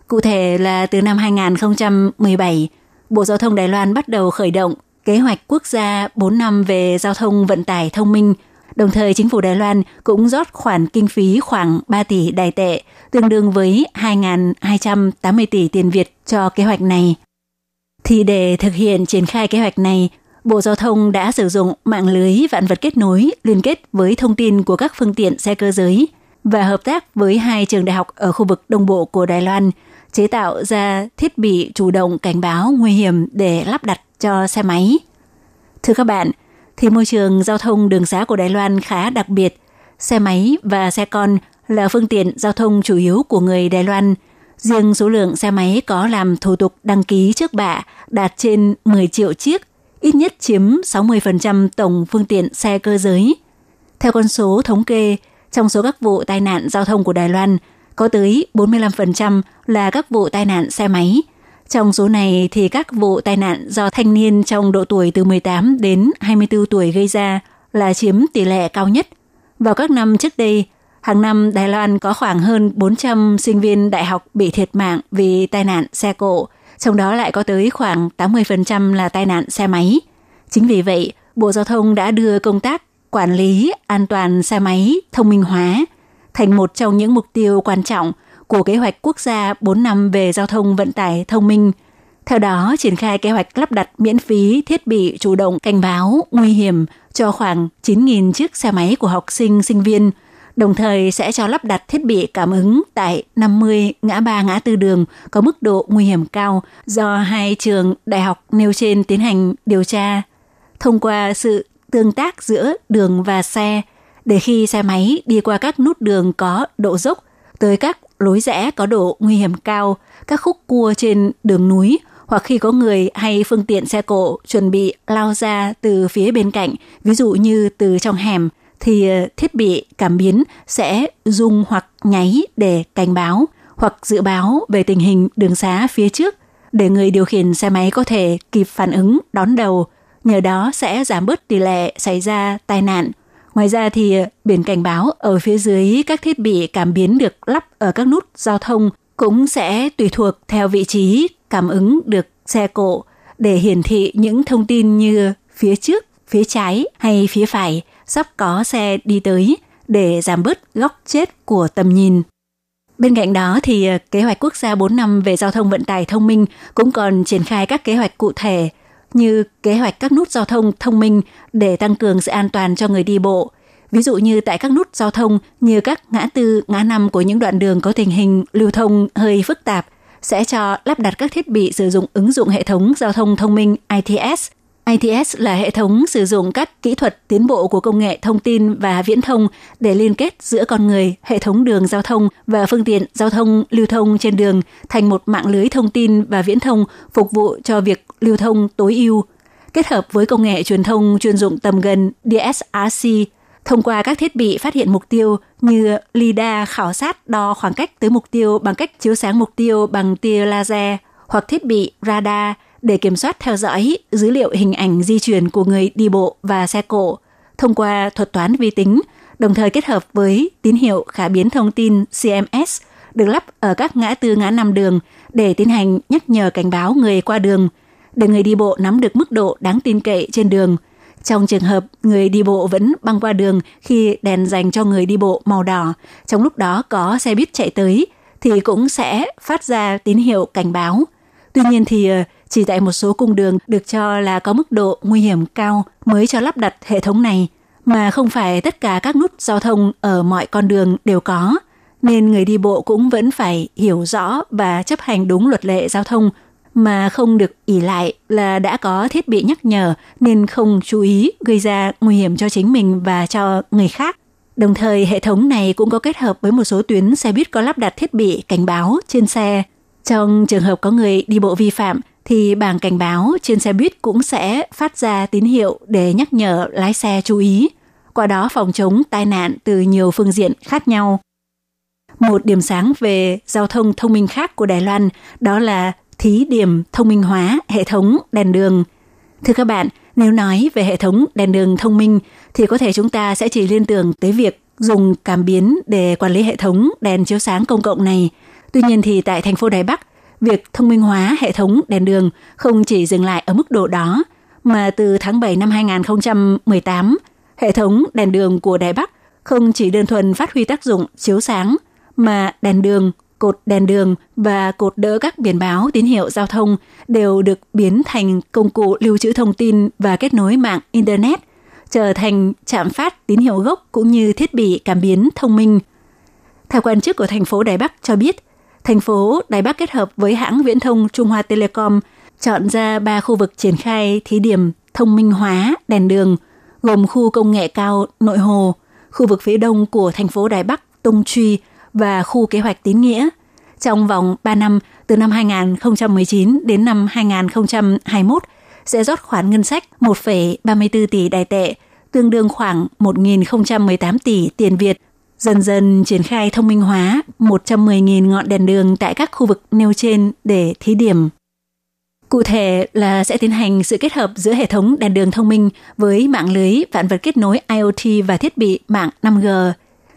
Cụ thể là từ năm 2017, Bộ Giao thông Đài Loan bắt đầu khởi động kế hoạch quốc gia 4 năm về giao thông vận tải thông minh. Đồng thời, chính phủ Đài Loan cũng rót khoản kinh phí khoảng 3 tỷ đài tệ, tương đương với 2.280 tỷ tiền Việt cho kế hoạch này. Thì để thực hiện triển khai kế hoạch này, Bộ Giao thông đã sử dụng mạng lưới vạn vật kết nối liên kết với thông tin của các phương tiện xe cơ giới và hợp tác với hai trường đại học ở khu vực Đông Bộ của Đài Loan chế tạo ra thiết bị chủ động cảnh báo nguy hiểm để lắp đặt cho xe máy. Thưa các bạn, thì môi trường giao thông đường xá của Đài Loan khá đặc biệt. Xe máy và xe con là phương tiện giao thông chủ yếu của người Đài Loan. Riêng số lượng xe máy có làm thủ tục đăng ký trước bạ đạt trên 10 triệu chiếc, ít nhất chiếm 60% tổng phương tiện xe cơ giới. Theo con số thống kê, trong số các vụ tai nạn giao thông của Đài Loan, có tới 45% là các vụ tai nạn xe máy. Trong số này thì các vụ tai nạn do thanh niên trong độ tuổi từ 18 đến 24 tuổi gây ra là chiếm tỷ lệ cao nhất. Vào các năm trước đây, hàng năm Đài Loan có khoảng hơn 400 sinh viên đại học bị thiệt mạng vì tai nạn xe cộ, trong đó lại có tới khoảng 80% là tai nạn xe máy. Chính vì vậy, Bộ Giao thông đã đưa công tác quản lý an toàn xe máy thông minh hóa thành một trong những mục tiêu quan trọng của kế hoạch quốc gia 4 năm về giao thông vận tải thông minh. Theo đó, triển khai kế hoạch lắp đặt miễn phí thiết bị chủ động cảnh báo nguy hiểm cho khoảng 9.000 chiếc xe máy của học sinh, sinh viên, đồng thời sẽ cho lắp đặt thiết bị cảm ứng tại 50 ngã ba ngã tư đường có mức độ nguy hiểm cao do hai trường đại học nêu trên tiến hành điều tra. Thông qua sự tương tác giữa đường và xe, để khi xe máy đi qua các nút đường có độ dốc tới các lối rẽ có độ nguy hiểm cao, các khúc cua trên đường núi hoặc khi có người hay phương tiện xe cộ chuẩn bị lao ra từ phía bên cạnh, ví dụ như từ trong hẻm, thì ờ, thiết bị cảm biến sẽ rung hoặc nháy để cảnh báo hoặc dự báo về tình hình đường xá phía trước để người điều khiển xe máy có thể kịp phản ứng đón đầu, nhờ đó sẽ giảm bớt tỷ lệ xảy ra tai nạn Ngoài ra thì ờ, biển cảnh báo ở phía dưới các thiết bị cảm biến được lắp ở các nút giao thông cũng sẽ tùy thuộc theo vị trí cảm ứng được xe cộ để hiển thị những thông tin như phía trước, phía trái hay phía phải sắp có xe đi tới để giảm bớt góc chết của tầm nhìn. Bên cạnh đó thì ờ, kế hoạch quốc gia 4 năm về giao thông vận tải thông minh cũng còn triển khai các kế hoạch cụ thể như kế hoạch các nút giao thông thông minh để tăng cường sự an toàn cho người đi bộ. Ví dụ như tại các nút giao thông như các ngã tư, ngã năm của những đoạn đường có tình hình lưu thông hơi phức tạp, sẽ cho lắp đặt các thiết bị sử dụng ứng dụng hệ thống giao thông thông minh ITS, ITS là hệ thống sử dụng các kỹ thuật tiến bộ của công nghệ thông tin và viễn thông để liên kết giữa con người, hệ thống đường giao thông và phương tiện giao thông lưu thông trên đường thành một mạng lưới thông tin và viễn thông phục vụ cho việc lưu thông tối ưu. Kết hợp với công nghệ truyền thông chuyên dụng tầm gần DSRC, thông qua các thiết bị phát hiện mục tiêu như LIDAR khảo sát đo khoảng cách tới mục tiêu bằng cách chiếu sáng mục tiêu bằng tia laser hoặc thiết bị radar – để kiểm soát theo dõi dữ liệu hình ảnh di chuyển của người đi bộ và xe cộ thông qua thuật toán vi tính, đồng thời kết hợp với tín hiệu khả biến thông tin CMS được lắp ở các ngã tư ngã năm đường để tiến hành nhắc nhở cảnh báo người qua đường, để người đi bộ nắm được mức độ đáng tin cậy trên đường. Trong trường hợp người đi bộ vẫn băng qua đường khi đèn dành cho người đi bộ màu đỏ, trong lúc đó có xe buýt chạy tới, thì cũng sẽ phát ra tín hiệu cảnh báo. Tuy nhiên thì ờ, chỉ tại một số cung đường được cho là có mức độ nguy hiểm cao mới cho lắp đặt hệ thống này, mà không phải tất cả các nút giao thông ở mọi con đường đều có, nên người đi bộ cũng vẫn phải hiểu rõ và chấp hành đúng luật lệ giao thông mà không được ỉ lại là đã có thiết bị nhắc nhở nên không chú ý gây ra nguy hiểm cho chính mình và cho người khác. Đồng thời, hệ thống này cũng có kết hợp với một số tuyến xe buýt có lắp đặt thiết bị cảnh báo trên xe. Trong trường hợp có người đi bộ vi phạm thì bảng cảnh báo trên xe buýt cũng sẽ phát ra tín hiệu để nhắc nhở lái xe chú ý, qua đó phòng chống tai nạn từ nhiều phương diện khác nhau. Một điểm sáng về giao thông thông minh khác của Đài Loan đó là thí điểm thông minh hóa hệ thống đèn đường. Thưa các bạn, nếu nói về hệ thống đèn đường thông minh thì có thể chúng ta sẽ chỉ liên tưởng tới việc dùng cảm biến để quản lý hệ thống đèn chiếu sáng công cộng này. Tuy nhiên thì tại thành phố Đài Bắc, việc thông minh hóa hệ thống đèn đường không chỉ dừng lại ở mức độ đó, mà từ tháng 7 năm 2018, hệ thống đèn đường của Đài Bắc không chỉ đơn thuần phát huy tác dụng chiếu sáng, mà đèn đường, cột đèn đường và cột đỡ các biển báo tín hiệu giao thông đều được biến thành công cụ lưu trữ thông tin và kết nối mạng Internet, trở thành trạm phát tín hiệu gốc cũng như thiết bị cảm biến thông minh. Theo quan chức của thành phố Đài Bắc cho biết, thành phố Đài Bắc kết hợp với hãng viễn thông Trung Hoa Telecom chọn ra ba khu vực triển khai thí điểm thông minh hóa đèn đường, gồm khu công nghệ cao Nội Hồ, khu vực phía đông của thành phố Đài Bắc Tông Truy và khu kế hoạch tín nghĩa. Trong vòng 3 năm, từ năm 2019 đến năm 2021, sẽ rót khoản ngân sách 1,34 tỷ đài tệ, tương đương khoảng 1.018 tỷ tiền Việt dần dần triển khai thông minh hóa 110.000 ngọn đèn đường tại các khu vực nêu trên để thí điểm. Cụ thể là sẽ tiến hành sự kết hợp giữa hệ thống đèn đường thông minh với mạng lưới vạn vật kết nối IoT và thiết bị mạng 5G.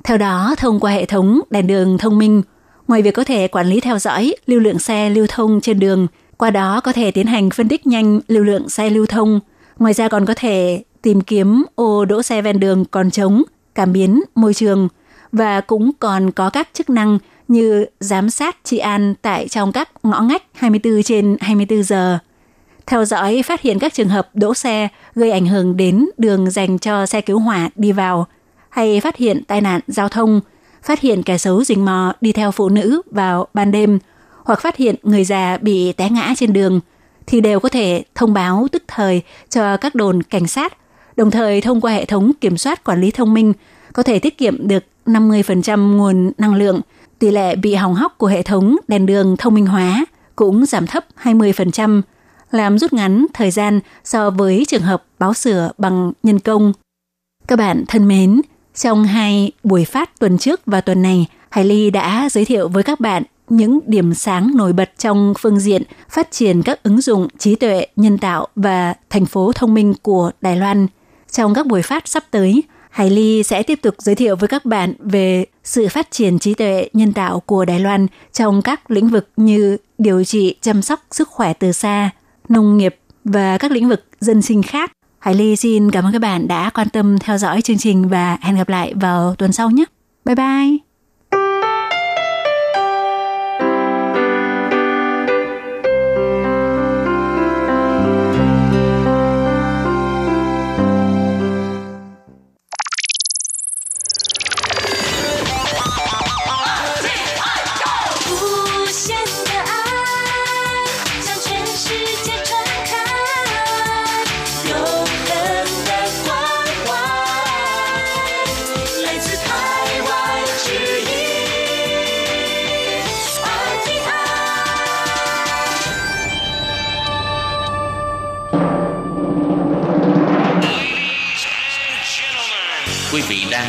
Theo đó, thông qua hệ thống đèn đường thông minh, ngoài việc có thể quản lý theo dõi lưu lượng xe lưu thông trên đường, qua đó có thể tiến hành phân tích nhanh lưu lượng xe lưu thông. Ngoài ra còn có thể tìm kiếm ô đỗ xe ven đường còn trống, cảm biến môi trường – và cũng còn có các chức năng như giám sát trị an tại trong các ngõ ngách 24 trên 24 giờ, theo dõi phát hiện các trường hợp đỗ xe gây ảnh hưởng đến đường dành cho xe cứu hỏa đi vào, hay phát hiện tai nạn giao thông, phát hiện kẻ xấu rình mò đi theo phụ nữ vào ban đêm, hoặc phát hiện người già bị té ngã trên đường, thì đều có thể thông báo tức thời cho các đồn cảnh sát, đồng thời thông qua hệ thống kiểm soát quản lý thông minh có thể tiết kiệm được 50% nguồn năng lượng, tỷ lệ bị hỏng hóc của hệ thống đèn đường thông minh hóa cũng giảm thấp 20%, làm rút ngắn thời gian so với trường hợp báo sửa bằng nhân công. Các bạn thân mến, trong hai buổi phát tuần trước và tuần này, Hải Ly đã giới thiệu với các bạn những điểm sáng nổi bật trong phương diện phát triển các ứng dụng trí tuệ nhân tạo và thành phố thông minh của Đài Loan. Trong các buổi phát sắp tới, Hải Ly sẽ tiếp tục giới thiệu với các bạn về sự phát triển trí tuệ nhân tạo của Đài Loan trong các lĩnh vực như điều trị, chăm sóc sức khỏe từ xa, nông nghiệp và các lĩnh vực dân sinh khác. Hải Ly xin cảm ơn các bạn đã quan tâm theo dõi chương trình và hẹn gặp lại vào tuần sau nhé. Bye bye!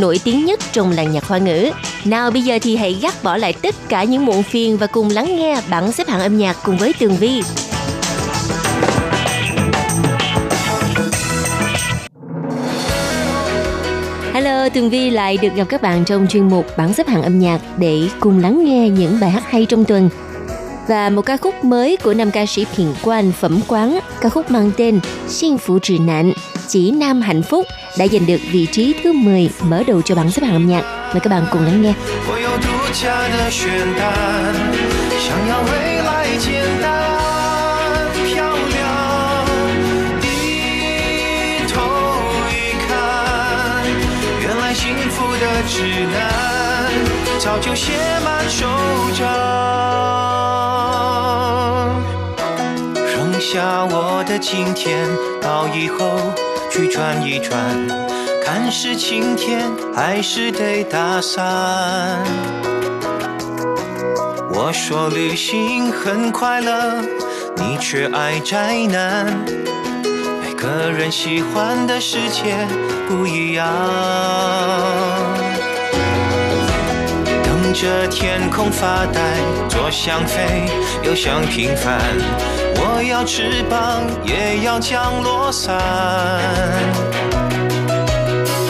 nổi tiếng nhất trong làng nhạc hoa ngữ. Nào bây giờ thì hãy gác bỏ lại tất cả những muộn phiền và cùng lắng nghe bảng xếp hạng âm nhạc cùng với Tường Vi. Hello, Tường Vi lại được gặp các bạn trong chuyên mục bảng xếp hạng âm nhạc để cùng lắng nghe những bài hát hay trong tuần. Và một ca khúc mới của nam ca sĩ Thiện Quan Phẩm Quán, ca khúc mang tên Xin Phụ Trì Nạn, Chỉ Nam Hạnh Phúc đã giành được vị trí thứ 10 mở đầu cho bảng xếp hạng âm nhạc. Mời các bạn cùng lắng nghe. 我有独家的选单，想要未来简单漂亮。低头一看，原来幸福的指南早就写满手掌。剩下我的今天，到以后 去转一转。看是晴天还是得打伞。我说旅行很快乐，你却爱宅男。每个人喜欢的世界不一样。等着天空发呆，左想飞，右想平凡。我要翅膀，也要降落伞。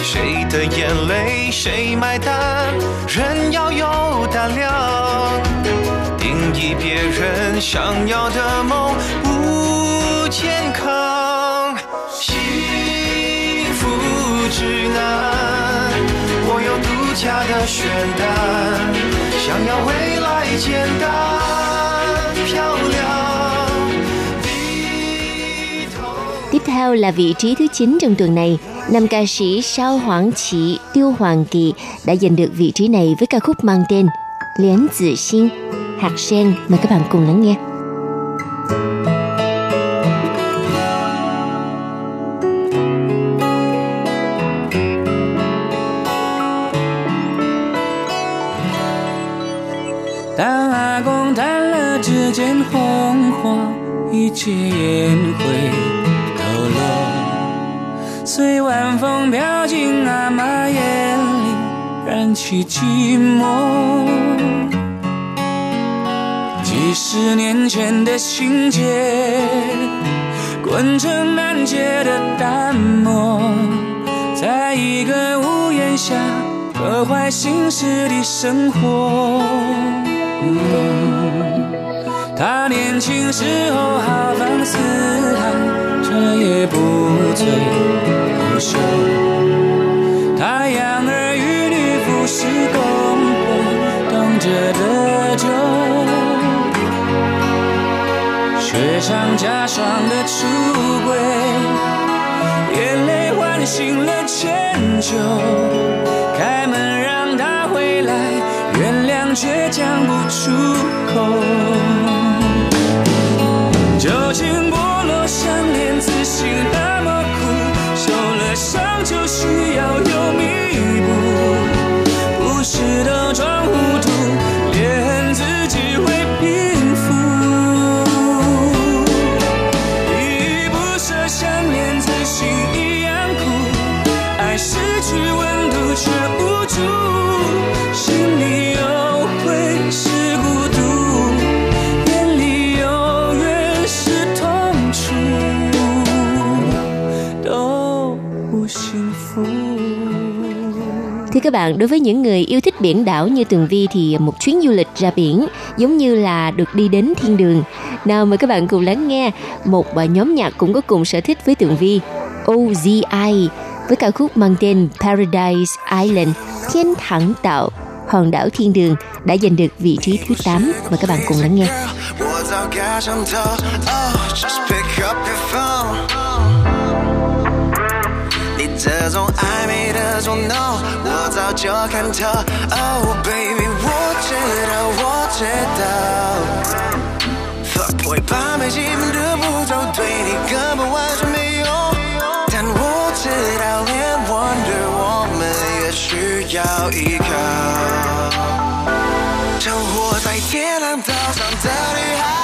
谁的眼泪谁买单？人要有胆量，定义别人想要的梦不健康。幸福指南，我有独家的选单，想要未来简单漂亮。theo là vị trí thứ 9 trong tuần này. Nam ca sĩ Sao Hoàng Chỉ Tiêu Hoàng Kỳ đã giành được vị trí này với ca khúc mang tên Liễn Tử Xin, Hạt Sen. Mời các bạn cùng lắng nghe. 当阿公淡了指尖红花，一切烟灰透落， 随晚风飘进阿妈眼里，燃起寂寞。几十年前的情节，滚成难解的淡漠，在一个屋檐下破坏心事的生活。他年轻时候豪放四海，这也不醉不休。他养儿育女，服侍公婆，等着的酒。雪上加霜的出轨，眼泪唤醒了迁就，开门让他回来，原谅却讲不出口。旧情剥落，心那么苦，受了伤就需要有 các bạn, đối với những người yêu thích biển đảo như Tường Vi thì một chuyến du lịch ra biển giống như là được đi đến thiên đường. Nào mời các bạn cùng lắng nghe một bài nhóm nhạc cũng có cùng sở thích với Tường Vi, OZI với ca khúc mang tên Paradise Island, Thiên Thẳng Tạo, hòn đảo thiên đường đã giành được vị trí thứ 8. Mời các bạn cùng lắng nghe. 这种暧昧的冲动，我早就看透。Oh baby，我知道，我知道。Fuck boy，把妹基本的步骤对你根本完全没用。但我知道，连 Wonder 我们也需要依靠。生活在天堂岛上的女孩。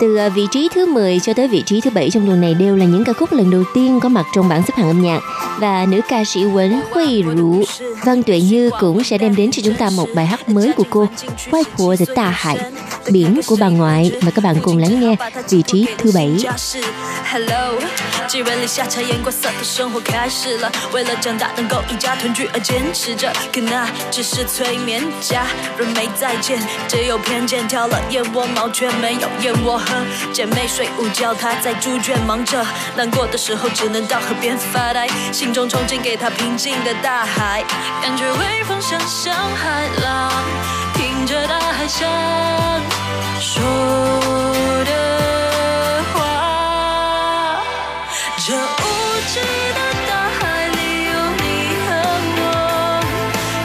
Từ ờ, vị trí thứ 10 cho tới vị trí thứ 7 trong tuần này đều là những ca khúc lần đầu tiên có mặt trong bảng xếp hạng âm nhạc và nữ ca sĩ Quấn Huy Rũ Văn Tuệ Như cũng sẽ đem đến cho chúng ta một bài hát mới của cô Quay của The Ta Hải Biển của bà ngoại mà các bạn cùng lắng nghe vị trí thứ 7 Hello，寄人篱下察言观色的生活开始了。为了长大能够一家团聚而坚持着，可那只是催眠家人没再见，只有偏见挑了燕窝毛却没有燕窝 姐妹睡午觉，她在猪圈忙着，难过的时候只能到河边发呆，心中憧憬给她平静的大海，感觉微风像像海浪，听着大海想说的话。这无知的大海里有你和我，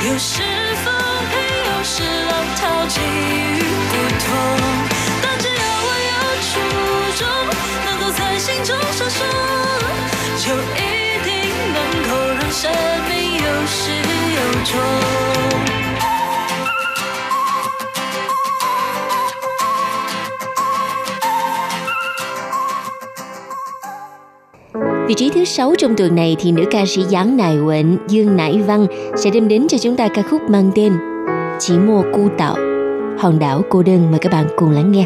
有时风平，有时浪淘尽心中闪烁，就一定能够让生命有始有终。Vị trí thứ 6 trong tuần này thì nữ ca sĩ Giáng Nại Quỳnh, Dương Nải Văn sẽ đem đến cho chúng ta ca khúc mang tên Chỉ mua cu tạo, hòn đảo cô đơn mời các bạn cùng lắng nghe.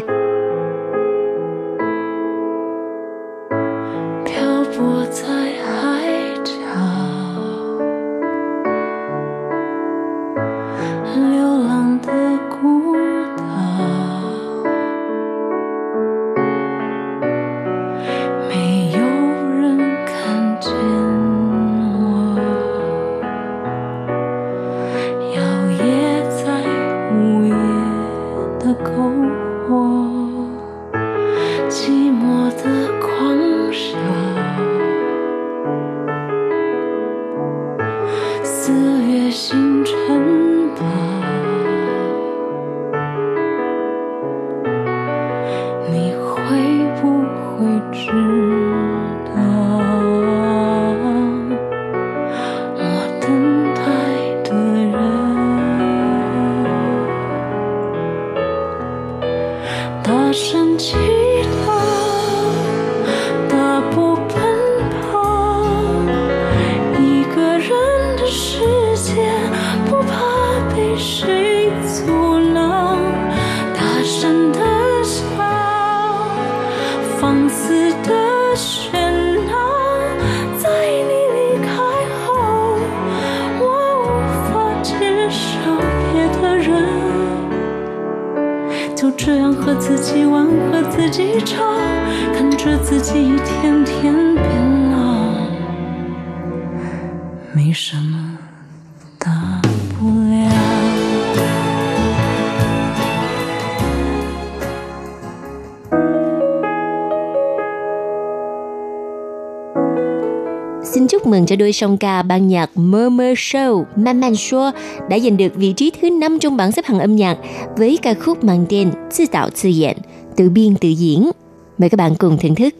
cho đôi song ca ban nhạc Murmur Show Man Man Show đã giành được vị trí thứ 5 trong bảng xếp hạng âm nhạc với ca khúc mang tên Tự tạo tự演, tự biên tự diễn. Mời các bạn cùng thưởng thức.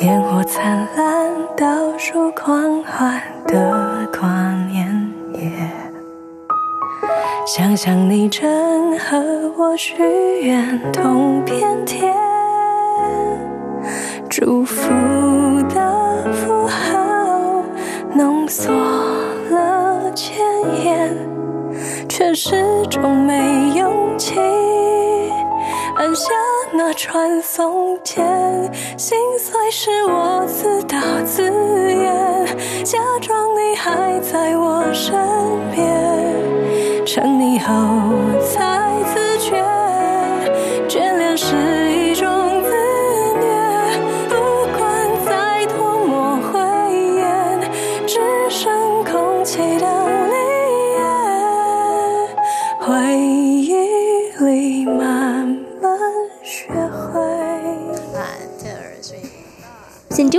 烟火灿烂，倒数狂欢的跨年夜。想象你正和我许愿同 传送键，心碎是我自导自演，假装你还在我身边，成你后才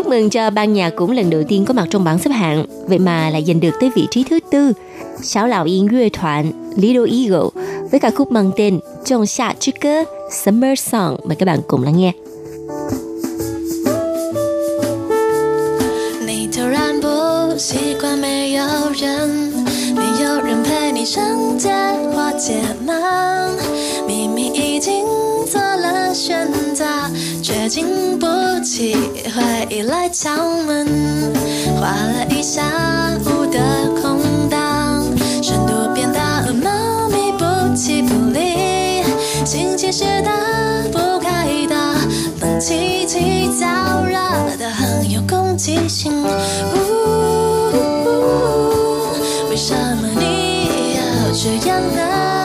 mừng cho ban nhạc cũng lần đầu tiên có mặt trong bảng xếp hạng, vậy mà lại giành được tới vị trí thứ tư. Sáu lão yên乐团 Little Eagle với ca khúc mang tên Trong Xạ Chứ Cơ Summer Song mời các bạn cùng lắng nghe. 你突然不习惯没有人，没有人陪你 上街或解忙，明明已经做了选择，却经不起回忆来敲门，花了一下午的空档，深度变大，猫咪不弃不离，心情是打不开的，冷气气燥热的很有攻击性。呜为什么你这样的？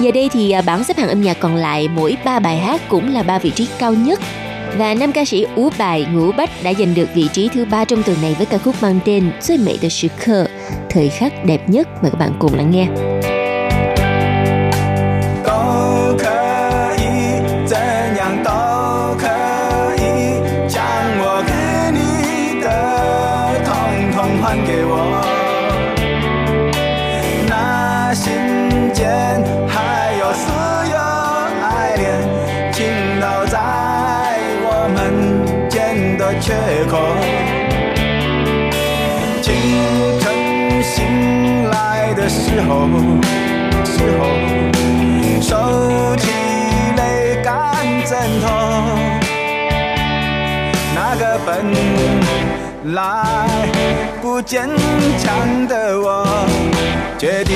Giờ đây thì à, bảng xếp hạng âm nhạc còn lại mỗi 3 bài hát cũng là 3 vị trí cao nhất. Và nam ca sĩ Ú Bài Ngũ Bách đã giành được vị trí thứ ba trong tuần này với ca khúc mang tên最美的时刻, thời khắc đẹp nhất. Mời các bạn cùng lắng nghe. 本来不坚强的我，决定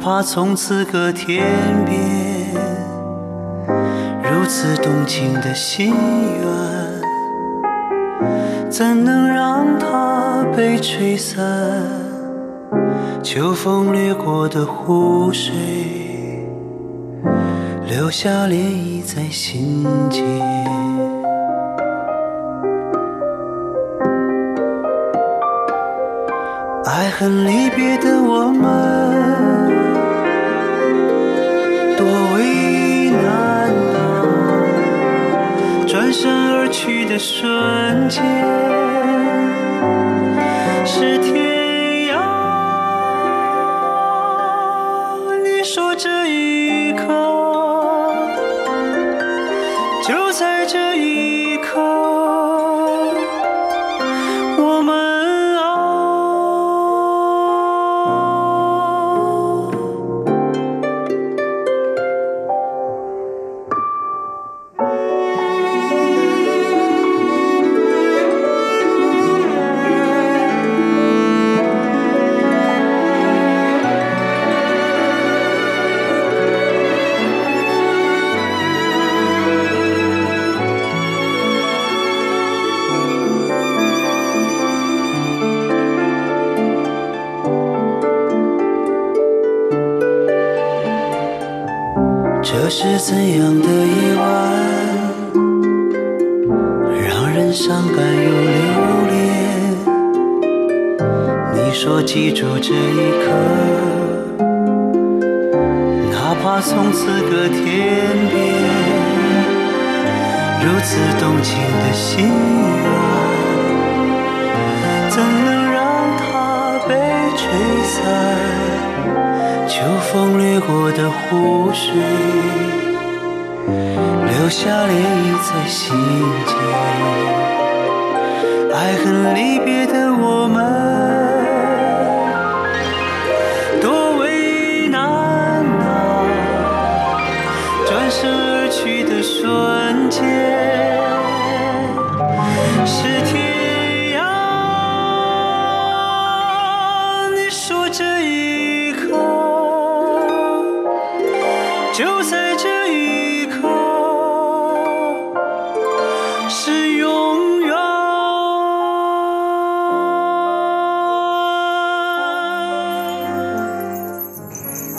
怕从此隔天边，如此动情的心愿，怎能让它被吹散？秋风掠过的湖水，留下涟漪在心间。爱恨离别的我们，身而去的瞬间，是天夜晚，让人伤感又留恋？你说记住这一刻，哪怕从此隔天边，如此动情的心愿，怎能让它被吹散？秋风掠过的湖水，留下涟漪在心间。爱恨离别的我们，多为难啊！转身而去的瞬间，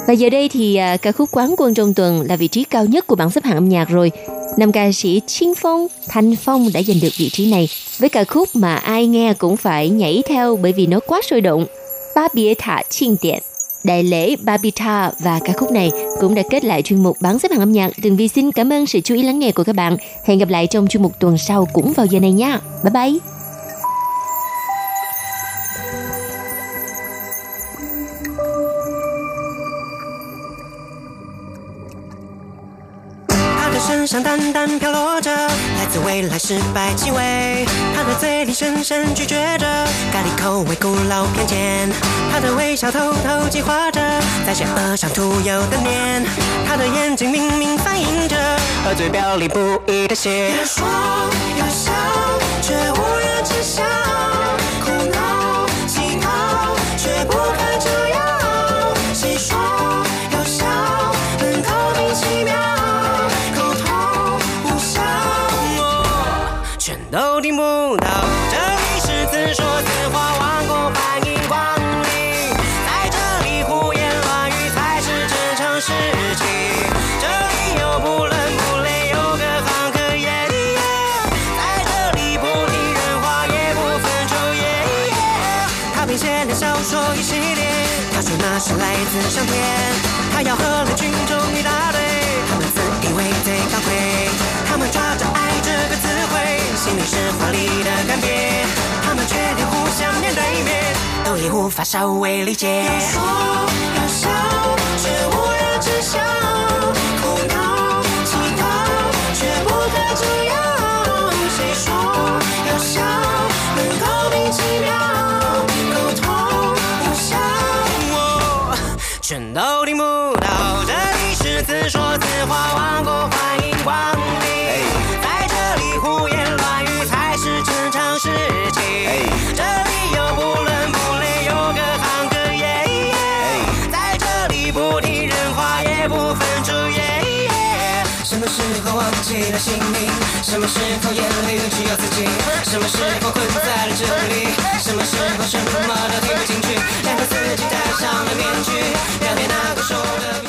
Và giờ đây thì à, ca khúc Quán quân trong tuần là vị trí cao nhất của bảng xếp hạng âm nhạc rồi. Nam ca sĩ Chiên Phong, Thanh Phong đã giành được vị trí này với ca khúc mà ai nghe cũng phải nhảy theo bởi vì nó quá sôi động. Ba bia thả chiên tiện Đại lễ Babita và ca khúc này cũng đã kết lại chuyên mục bán xếp hạng âm nhạc. Tường Vi xin cảm ơn sự chú ý lắng nghe của các bạn. Hẹn gặp lại trong chuyên mục tuần sau cũng vào giờ này nha. Bye bye! 淡淡飘落着来自未来失败气味，他的嘴里深深咀嚼着咖喱口味古老偏见，他的微笑偷偷计划着在邪恶上涂有的脸，他的眼睛明明反映着和嘴表里不一的邪。说有些，上天，他要和人群众一大堆，他们自以为最高贵，他们抓着爱这个词汇，心里是华丽的干瘪，他们却连互相面对面都已无法稍微理解。有说有笑，却无人知晓，苦恼祈祷，却不该这样。谁说有笑全都听不到。这里是自说自话王国，欢迎光临。在这里胡言乱语才是正常事情。这里有不伦不类，有各行各业。在这里不听人话，也不分昼夜。什么时候忘记了姓名？什么时候眼里只有自己？什么时候困在了这里？什么时候什么都听不进去？两个自己戴上了面具，表面那个说的。